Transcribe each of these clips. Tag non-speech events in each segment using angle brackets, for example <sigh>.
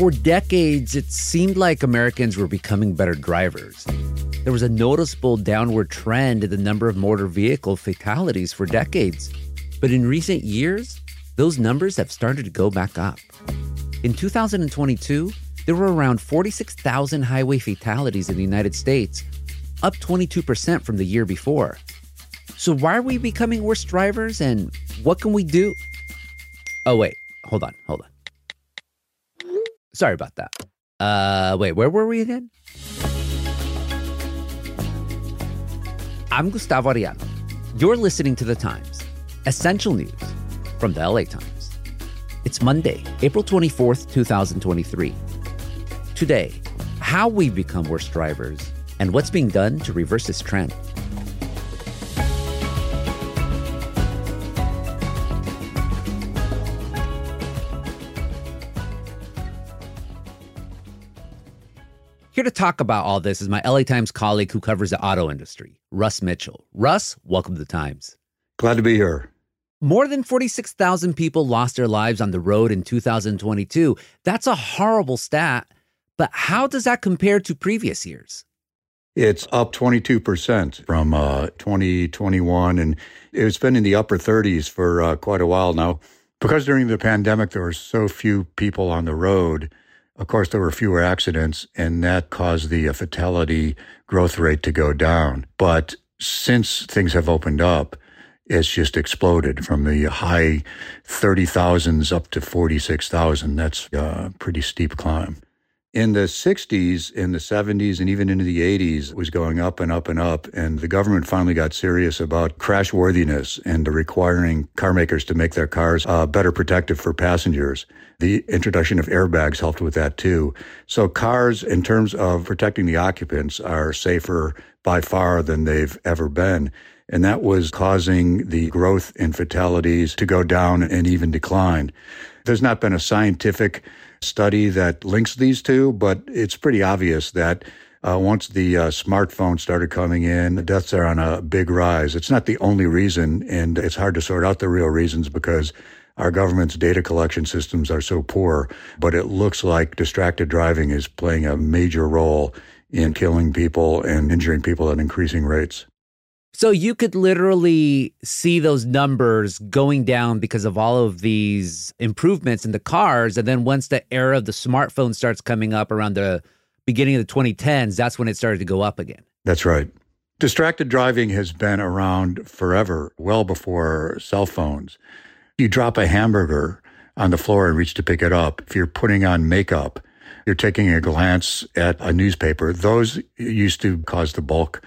For decades, it seemed like Americans were becoming better drivers. There was a noticeable downward trend in the number of motor vehicle fatalities for decades. But in recent years, those numbers have started to go back up. In 2022, there were around 46,000 highway fatalities in the United States, up 22% from the year before. So, why are we becoming worse drivers and what can we do? Oh, wait, hold on, hold on. Sorry about that. Uh, wait, where were we again? I'm Gustavo Arellano. You're listening to The Times, essential news from the LA Times. It's Monday, April 24th, 2023. Today, how we've become worse drivers and what's being done to reverse this trend. Here to talk about all this is my LA Times colleague who covers the auto industry, Russ Mitchell. Russ, welcome to the Times. Glad to be here. More than 46,000 people lost their lives on the road in 2022. That's a horrible stat, but how does that compare to previous years? It's up 22% from uh, 2021, and it's been in the upper 30s for uh, quite a while now. Because during the pandemic, there were so few people on the road, of course, there were fewer accidents, and that caused the uh, fatality growth rate to go down. But since things have opened up, it's just exploded from the high 30,000s up to 46,000. That's a pretty steep climb. In the 60s, in the 70s, and even into the 80s, it was going up and up and up. And the government finally got serious about crash worthiness and requiring car makers to make their cars uh, better protective for passengers. The introduction of airbags helped with that too. So cars, in terms of protecting the occupants, are safer by far than they've ever been. And that was causing the growth in fatalities to go down and even decline. There's not been a scientific study that links these two, but it's pretty obvious that uh, once the uh, smartphones started coming in, the deaths are on a big rise. It's not the only reason, and it's hard to sort out the real reasons because our government's data collection systems are so poor. But it looks like distracted driving is playing a major role in killing people and injuring people at increasing rates. So you could literally see those numbers going down because of all of these improvements in the cars. And then once the era of the smartphone starts coming up around the beginning of the 2010s, that's when it started to go up again. That's right. Distracted driving has been around forever, well before cell phones. You drop a hamburger on the floor and reach to pick it up. If you're putting on makeup, you're taking a glance at a newspaper. Those used to cause the bulk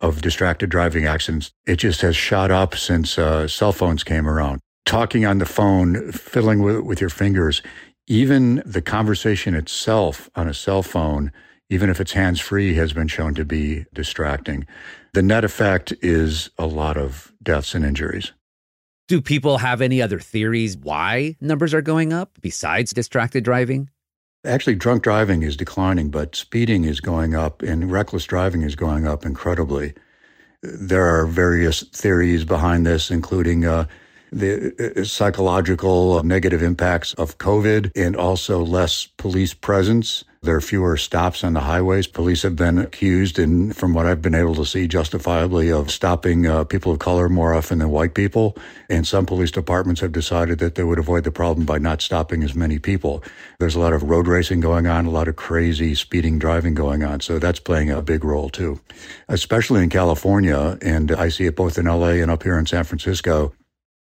of distracted driving accidents. It just has shot up since uh, cell phones came around. Talking on the phone, fiddling with, with your fingers, even the conversation itself on a cell phone, even if it's hands free, has been shown to be distracting. The net effect is a lot of deaths and injuries. Do people have any other theories why numbers are going up besides distracted driving? Actually, drunk driving is declining, but speeding is going up and reckless driving is going up incredibly. There are various theories behind this, including uh, the uh, psychological negative impacts of COVID and also less police presence there are fewer stops on the highways. Police have been accused, and from what I've been able to see, justifiably, of stopping uh, people of color more often than white people. And some police departments have decided that they would avoid the problem by not stopping as many people. There's a lot of road racing going on, a lot of crazy speeding driving going on. So that's playing a big role too, especially in California. And I see it both in LA and up here in San Francisco.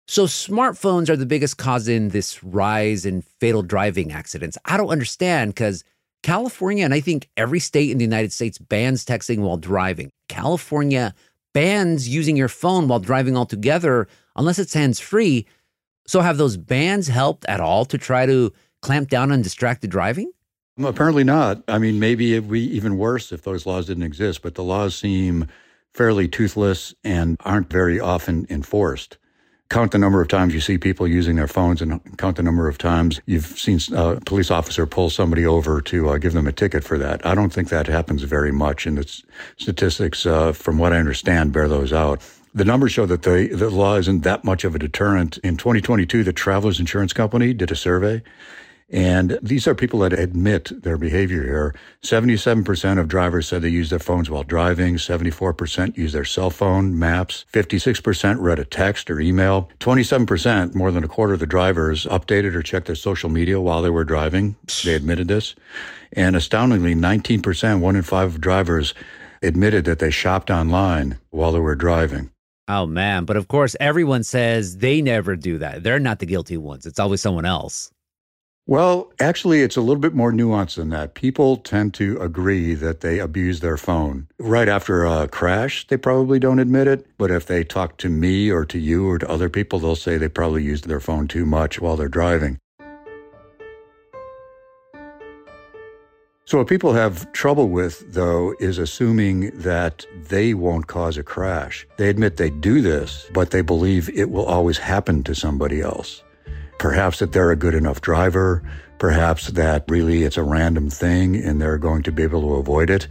So, smartphones are the biggest cause in this rise in fatal driving accidents. I don't understand because California, and I think every state in the United States bans texting while driving. California bans using your phone while driving altogether unless it's hands free. So, have those bans helped at all to try to clamp down on distracted driving? apparently not. I mean, maybe it'd be even worse if those laws didn't exist, but the laws seem fairly toothless and aren't very often enforced count the number of times you see people using their phones and count the number of times you've seen a police officer pull somebody over to uh, give them a ticket for that. I don't think that happens very much, and the statistics, uh, from what I understand, bear those out. The numbers show that the, the law isn't that much of a deterrent. In 2022, the Travelers Insurance Company did a survey, And these are people that admit their behavior here. 77% of drivers said they use their phones while driving. 74% use their cell phone, maps. 56% read a text or email. 27%, more than a quarter of the drivers, updated or checked their social media while they were driving. They admitted this. And astoundingly, 19%, one in five drivers admitted that they shopped online while they were driving. Oh, man. But of course, everyone says they never do that. They're not the guilty ones. It's always someone else. Well, actually, it's a little bit more nuanced than that. People tend to agree that they abuse their phone. Right after a crash, they probably don't admit it. But if they talk to me or to you or to other people, they'll say they probably used their phone too much while they're driving. So, what people have trouble with, though, is assuming that they won't cause a crash. They admit they do this, but they believe it will always happen to somebody else. Perhaps that they're a good enough driver. Perhaps that really it's a random thing and they're going to be able to avoid it.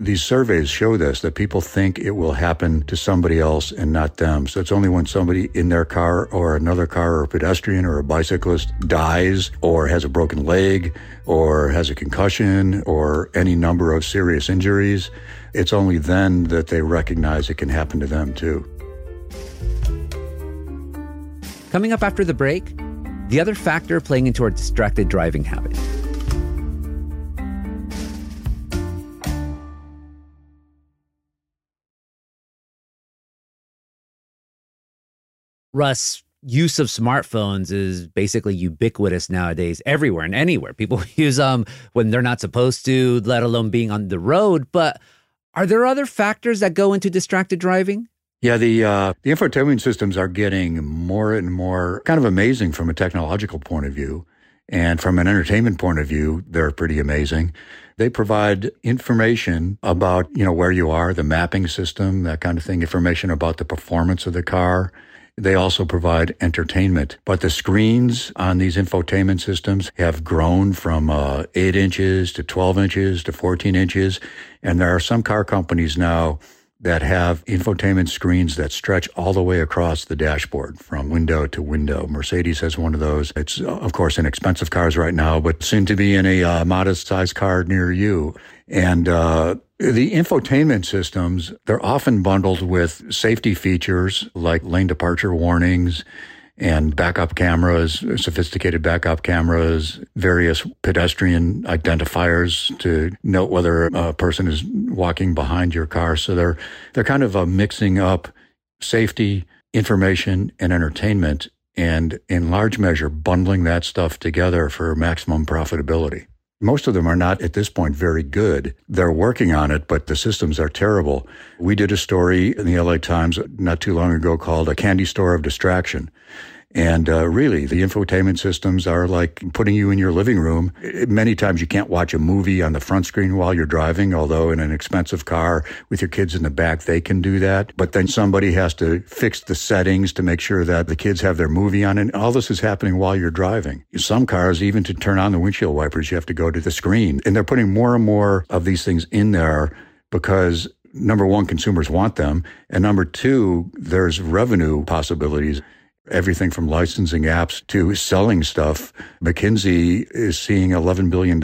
These surveys show this that people think it will happen to somebody else and not them. So it's only when somebody in their car or another car or a pedestrian or a bicyclist dies or has a broken leg or has a concussion or any number of serious injuries, it's only then that they recognize it can happen to them too. Coming up after the break, the other factor playing into our distracted driving habit. Russ, use of smartphones is basically ubiquitous nowadays everywhere and anywhere. People <laughs> use them when they're not supposed to, let alone being on the road. But are there other factors that go into distracted driving? Yeah, the uh, the infotainment systems are getting more and more kind of amazing from a technological point of view, and from an entertainment point of view, they're pretty amazing. They provide information about you know where you are, the mapping system, that kind of thing, information about the performance of the car. They also provide entertainment, but the screens on these infotainment systems have grown from uh, 8 inches to 12 inches to 14 inches. And there are some car companies now that have infotainment screens that stretch all the way across the dashboard from window to window. Mercedes has one of those. It's, of course, in expensive cars right now, but soon to be in a uh, modest sized car near you. And, uh, the infotainment systems, they're often bundled with safety features like lane departure warnings and backup cameras, sophisticated backup cameras, various pedestrian identifiers to note whether a person is walking behind your car. So they're, they're kind of uh, mixing up safety, information, and entertainment, and in large measure, bundling that stuff together for maximum profitability. Most of them are not at this point very good. They're working on it, but the systems are terrible. We did a story in the LA Times not too long ago called A Candy Store of Distraction. And uh, really, the infotainment systems are like putting you in your living room. Many times you can't watch a movie on the front screen while you're driving, although in an expensive car with your kids in the back, they can do that. But then somebody has to fix the settings to make sure that the kids have their movie on. And all this is happening while you're driving. Some cars, even to turn on the windshield wipers, you have to go to the screen. And they're putting more and more of these things in there because number one, consumers want them. And number two, there's revenue possibilities everything from licensing apps to selling stuff. McKinsey is seeing $11 billion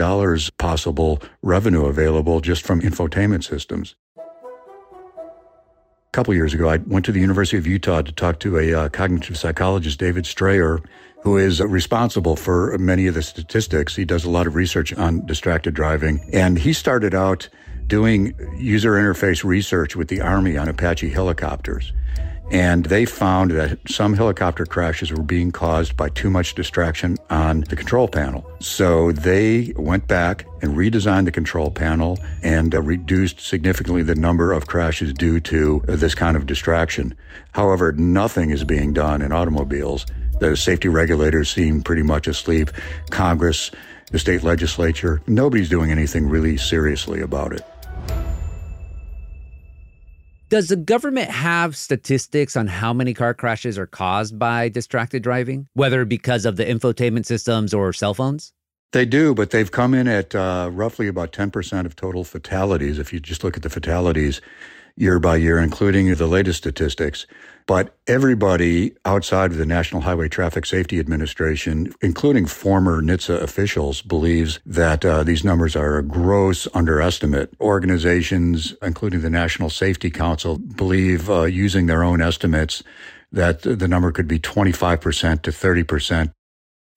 possible revenue available just from infotainment systems. A couple years ago, I went to the University of Utah to talk to a uh, cognitive psychologist, David Strayer, who is responsible for many of the statistics. He does a lot of research on distracted driving. And he started out doing user interface research with the Army on Apache helicopters. And they found that some helicopter crashes were being caused by too much distraction on the control panel. So they went back and redesigned the control panel and uh, reduced significantly the number of crashes due to uh, this kind of distraction. However, nothing is being done in automobiles. The safety regulators seem pretty much asleep. Congress, the state legislature, nobody's doing anything really seriously about it. Does the government have statistics on how many car crashes are caused by distracted driving, whether because of the infotainment systems or cell phones? They do, but they've come in at uh, roughly about 10% of total fatalities. If you just look at the fatalities year by year, including the latest statistics, But everybody outside of the National Highway Traffic Safety Administration, including former NHTSA officials, believes that uh, these numbers are a gross underestimate. Organizations, including the National Safety Council, believe, uh, using their own estimates, that the number could be 25% to 30%.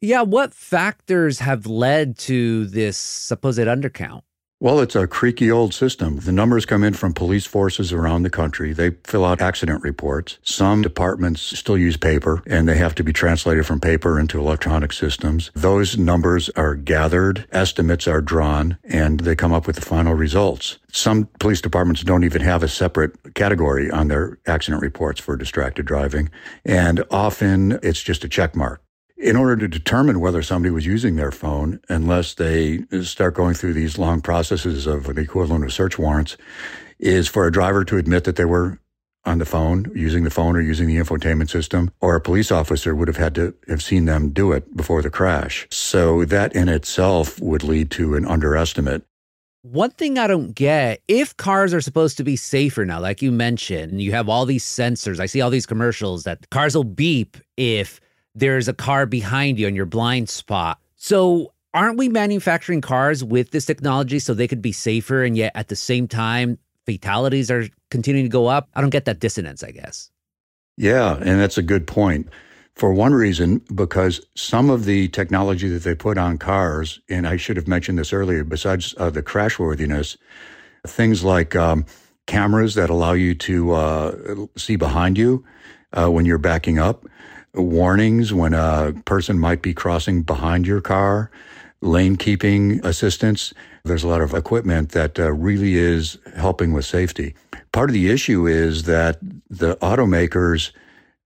Yeah, what factors have led to this supposed undercount? Well, it's a creaky old system. The numbers come in from police forces around the country. They fill out accident reports. Some departments still use paper and they have to be translated from paper into electronic systems. Those numbers are gathered, estimates are drawn, and they come up with the final results. Some police departments don't even have a separate category on their accident reports for distracted driving. And often it's just a check mark in order to determine whether somebody was using their phone, unless they start going through these long processes of the equivalent of search warrants, is for a driver to admit that they were on the phone, using the phone or using the infotainment system, or a police officer would have had to have seen them do it before the crash. So that in itself would lead to an underestimate. One thing I don't get if cars are supposed to be safer now, like you mentioned, you have all these sensors. I see all these commercials that cars will beep if there's a car behind you on your blind spot. So, aren't we manufacturing cars with this technology so they could be safer and yet at the same time fatalities are continuing to go up? I don't get that dissonance, I guess. Yeah, and that's a good point. For one reason, because some of the technology that they put on cars, and I should have mentioned this earlier, besides uh, the crashworthiness, things like um, cameras that allow you to uh, see behind you uh, when you're backing up, warnings when a person might be crossing behind your car, lane keeping assistance. There's a lot of equipment that uh, really is helping with safety. Part of the issue is that the automakers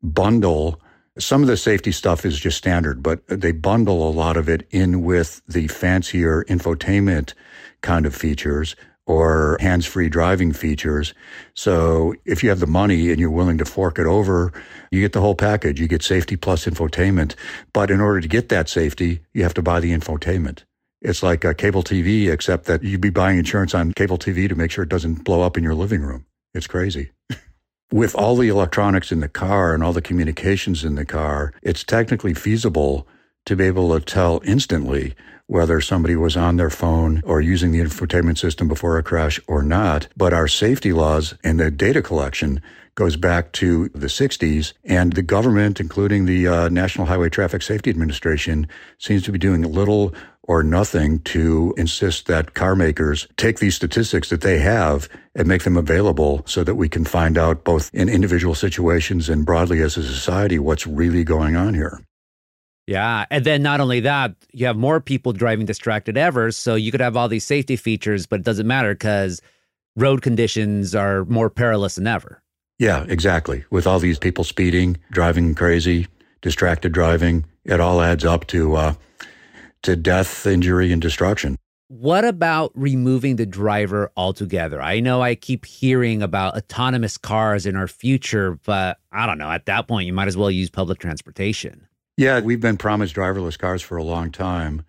bundle some of the safety stuff is just standard, but they bundle a lot of it in with the fancier infotainment kind of features or hands-free driving features. So if you have the money and you're willing to fork it over, you get the whole package. You get safety plus infotainment. But in order to get that safety, you have to buy the infotainment. It's like a cable TV, except that you'd be buying insurance on cable TV to make sure it doesn't blow up in your living room. It's crazy. <laughs> With all the electronics in the car and all the communications in the car, it's technically feasible to be able to tell instantly whether somebody was on their phone or using the infotainment system before a crash or not. But our safety laws and the data collection goes back to the 60s, and the government, including the uh, National Highway Traffic Safety Administration, seems to be doing little or nothing to insist that car makers take these statistics that they have and make them available so that we can find out both in individual situations and broadly as a society what's really going on here. Yeah. And then not only that, you have more people driving distracted ever. So you could have all these safety features, but it doesn't matter because road conditions are more perilous than ever. Yeah, exactly. With all these people speeding, driving crazy, distracted driving, it all adds up to uh, to death, injury, and destruction. What about removing the driver altogether? I know I keep hearing about autonomous cars in our future, but I don't know. At that point, you might as well use public transportation. Yeah, we've been promised driverless cars for a long time.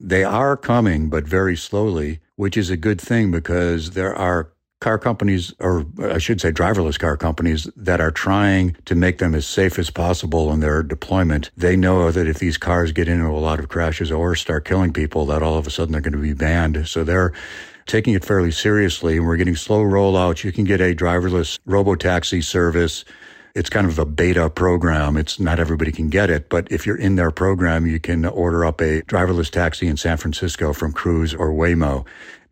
They are coming, but very slowly, which is a good thing because there are car companies, or I should say driverless car companies, that are trying to make them as safe as possible in their deployment. They know that if these cars get into a lot of crashes or start killing people, that all of a sudden they're going to be banned. So they're taking it fairly seriously, and we're getting slow rollouts. You can get a driverless robo taxi service it's kind of a beta program. It's not everybody can get it, but if you're in their program, you can order up a driverless taxi in San Francisco from Cruise or Waymo.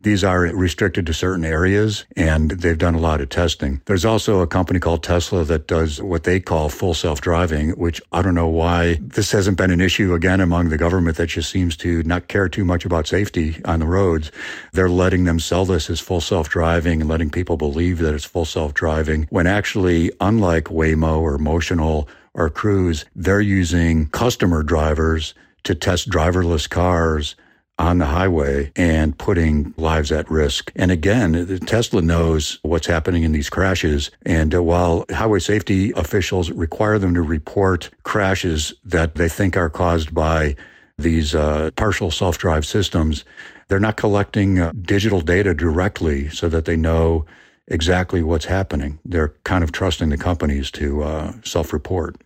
These are restricted to certain areas and they've done a lot of testing. There's also a company called Tesla that does what they call full self-driving, which I don't know why this hasn't been an issue again among the government that just seems to not care too much about safety on the roads. They're letting them sell this as full self-driving and letting people believe that it's full self-driving when actually, unlike Waymo or Motional or Cruise, they're using customer drivers to test driverless cars on the highway and putting lives at risk. And again, Tesla knows what's happening in these crashes. And uh, while highway safety officials require them to report crashes that they think are caused by these uh, partial self-drive systems, they're not collecting uh, digital data directly so that they know exactly what's happening. They're kind of trusting the companies to uh, self report.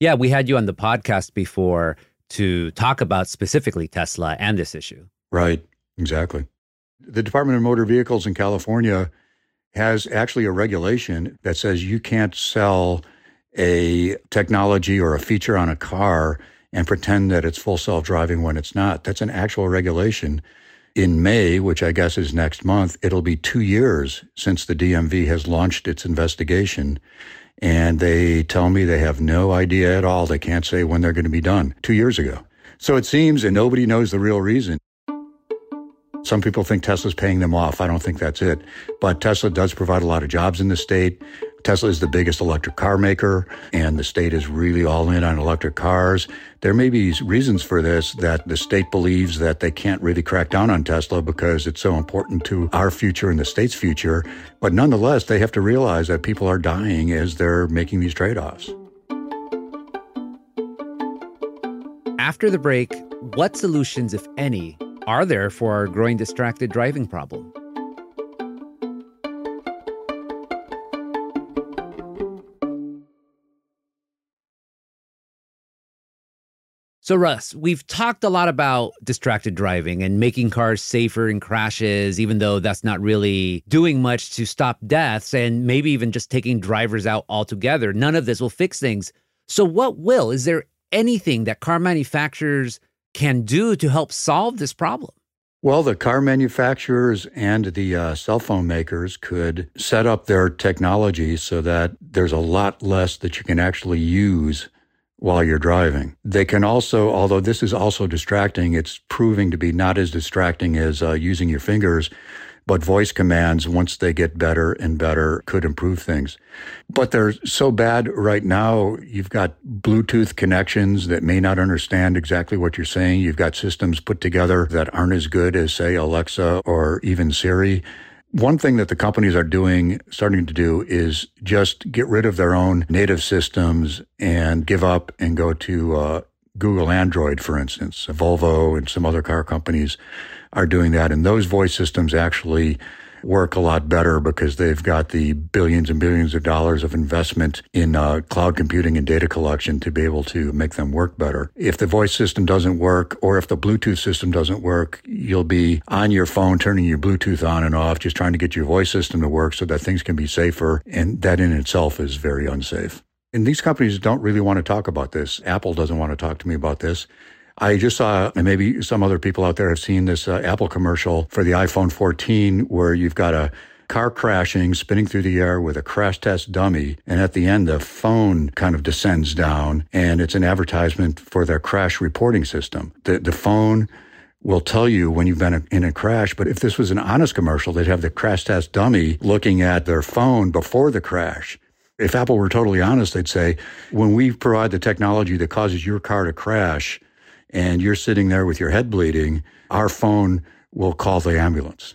Yeah, we had you on the podcast before to talk about specifically Tesla and this issue. Right, exactly. The Department of Motor Vehicles in California has actually a regulation that says you can't sell a technology or a feature on a car and pretend that it's full self driving when it's not. That's an actual regulation. In May, which I guess is next month, it'll be two years since the DMV has launched its investigation. And they tell me they have no idea at all. They can't say when they're going to be done. Two years ago. So it seems, and nobody knows the real reason. Some people think Tesla's paying them off. I don't think that's it. But Tesla does provide a lot of jobs in the state. Tesla is the biggest electric car maker, and the state is really all in on electric cars. There may be reasons for this that the state believes that they can't really crack down on Tesla because it's so important to our future and the state's future. But nonetheless, they have to realize that people are dying as they're making these trade offs. After the break, what solutions, if any, are there for our growing distracted driving problem? So, Russ, we've talked a lot about distracted driving and making cars safer in crashes, even though that's not really doing much to stop deaths and maybe even just taking drivers out altogether. None of this will fix things. So, what will? Is there anything that car manufacturers can do to help solve this problem? Well, the car manufacturers and the uh, cell phone makers could set up their technology so that there's a lot less that you can actually use while you're driving. They can also, although this is also distracting, it's proving to be not as distracting as uh, using your fingers but voice commands, once they get better and better, could improve things. But they're so bad right now. You've got Bluetooth connections that may not understand exactly what you're saying. You've got systems put together that aren't as good as, say, Alexa or even Siri. One thing that the companies are doing, starting to do, is just get rid of their own native systems and give up and go to uh, Google Android, for instance. Volvo and some other car companies are doing that. And those voice systems actually work a lot better because they've got the billions and billions of dollars of investment in uh, cloud computing and data collection to be able to make them work better. If the voice system doesn't work or if the Bluetooth system doesn't work, you'll be on your phone turning your Bluetooth on and off, just trying to get your voice system to work so that things can be safer. And that in itself is very unsafe. And these companies don't really want to talk about this. Apple doesn't want to talk to me about this. I just saw, and maybe some other people out there have seen this uh, Apple commercial for the iPhone 14 where you've got a car crashing, spinning through the air with a crash test dummy. And at the end, the phone kind of descends down and it's an advertisement for their crash reporting system. The, the phone will tell you when you've been in a crash. But if this was an honest commercial, they'd have the crash test dummy looking at their phone before the crash. If Apple were totally honest, they'd say, when we provide the technology that causes your car to crash, and you're sitting there with your head bleeding, our phone will call the ambulance.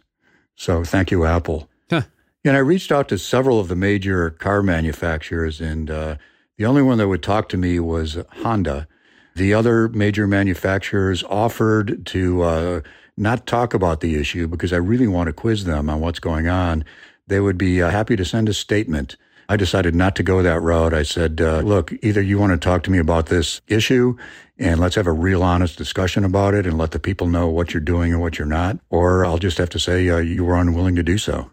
So thank you, Apple. Huh. And I reached out to several of the major car manufacturers, and uh, the only one that would talk to me was Honda. The other major manufacturers offered to uh, not talk about the issue because I really want to quiz them on what's going on. They would be uh, happy to send a statement. I decided not to go that route. I said, uh, look, either you want to talk to me about this issue and let's have a real honest discussion about it and let the people know what you're doing and what you're not. Or I'll just have to say uh, you were unwilling to do so.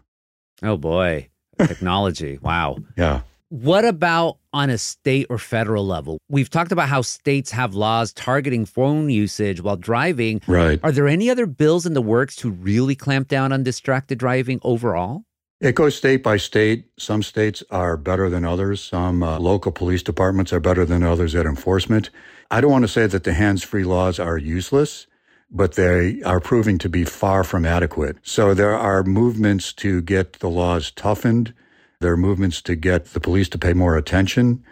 Oh, boy. <laughs> Technology. wow. Yeah. What about on a state or federal level? We've talked about how states have laws targeting phone usage while driving. Right. Are there any other bills in the works to really clamp down on distracted driving overall? It goes state by state. Some states are better than others. Some uh, local police departments are better than others at enforcement. I don't want to say that the hands free laws are useless, but they are proving to be far from adequate. So there are movements to get the laws toughened. There are movements to get the police to pay more attention.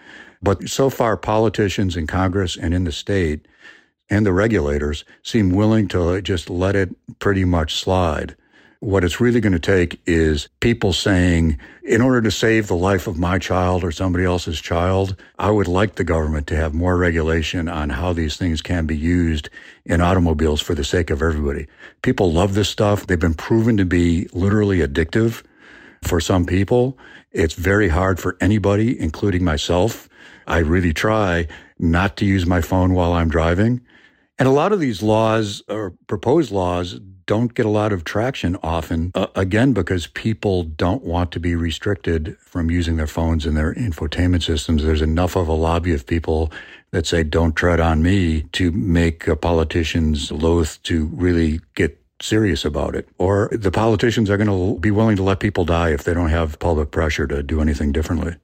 But so far, politicians in Congress and in the state and the regulators seem willing to just let it pretty much slide. What it's really going to take is people saying, in order to save the life of my child or somebody else's child, I would like the government to have more regulation on how these things can be used in automobiles for the sake of everybody. People love this stuff. They've been proven to be literally addictive. for some people. It's very hard for anybody, including myself. I really try not to use my phone while I'm driving. And a lot of these laws or proposed laws don't get a lot of traction often, uh, again, because people don't want to be restricted from using their phones and their infotainment systems. There's enough of a lobby of people that say, don't tread on me to make uh, politicians loath to really get serious about it. Or the politicians are going to be willing to let people die if they don't have public pressure to do anything differently.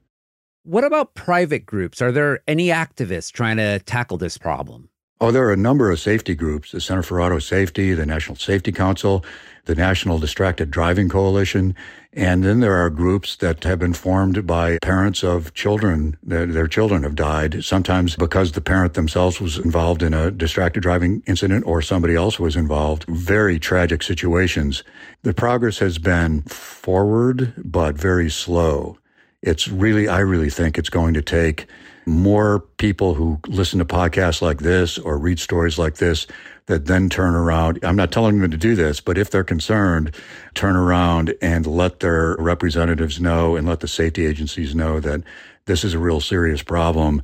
What about private groups? Are there any activists trying to tackle this problem? Oh, there are a number of safety groups the Center for Auto Safety, the National Safety Council, the National Distracted Driving Coalition. And then there are groups that have been formed by parents of children. Their, their, children have died, sometimes because the parent themselves was involved in a distracted driving incident or somebody else was involved. Very tragic situations. The progress has been forward, but very slow. It's really, I really think it's going to take more people who listen to podcasts like this or read stories like this that then turn around. I'm not telling them to do this, but if they're concerned, turn around and let their representatives know and let the safety agencies know that this is a real serious problem.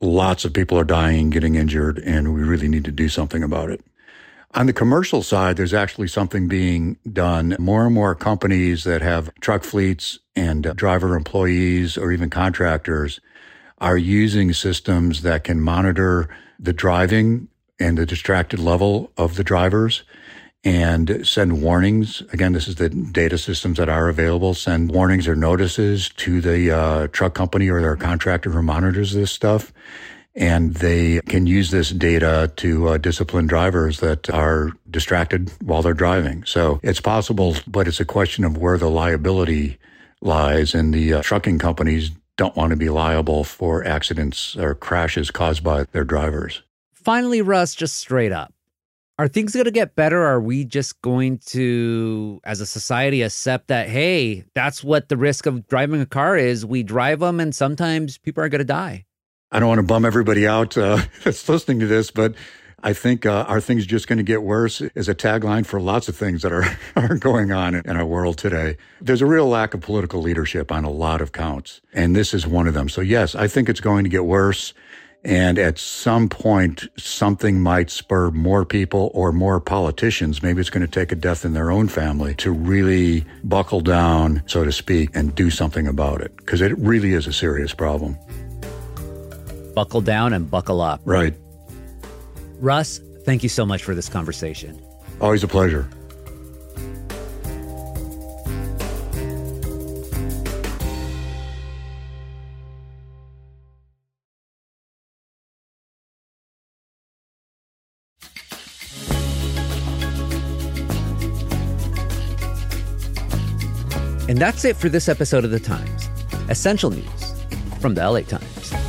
Lots of people are dying, getting injured, and we really need to do something about it. On the commercial side, there's actually something being done. More and more companies that have truck fleets and driver employees or even contractors are using systems that can monitor the driving and the distracted level of the drivers and send warnings. Again, this is the data systems that are available. Send warnings or notices to the uh, truck company or their contractor who monitors this stuff. And they can use this data to uh, discipline drivers that are distracted while they're driving. So it's possible, but it's a question of where the liability lies. And the uh, trucking companies don't want to be liable for accidents or crashes caused by their drivers. Finally, Russ, just straight up. Are things going to get better? Are we just going to, as a society, accept that, hey, that's what the risk of driving a car is? We drive them and sometimes people are going to die. I don't want to bum everybody out uh, <laughs> that's listening to this, but I think uh, are things just going to get worse is a tagline for lots of things that are, <laughs> are going on in our world today. There's a real lack of political leadership on a lot of counts, and this is one of them. So yes, I think it's going to get worse. And at some point, something might spur more people or more politicians. Maybe it's going to take a death in their own family to really buckle down, so to speak, and do something about it. Because it really is a serious problem. Buckle down and buckle up. Right. Russ, thank you so much for this conversation. Always a pleasure. And that's it for this episode of The Times. Essential news from the LA Times.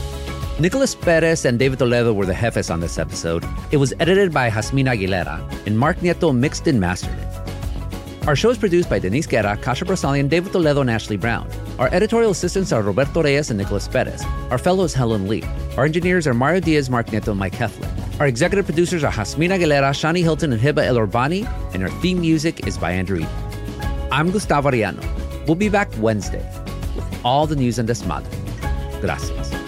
Nicholas Perez and David Toledo were the jefes on this episode. It was edited by Jazmín Aguilera, and Mark Nieto mixed and mastered it. Our show is produced by Denise Guerra, Kasia Broussalian, David Toledo, and Ashley Brown. Our editorial assistants are Roberto Reyes and Nicholas Perez. Our fellow is Helen Lee. Our engineers are Mario Diaz, Mark Nieto, and Mike Heffler. Our executive producers are Jazmín Aguilera, Shani Hilton, and Hiba El Orbani, and our theme music is by Andrew. I'm Gustavo Arellano. We'll be back Wednesday with all the news and desmadre. Gracias.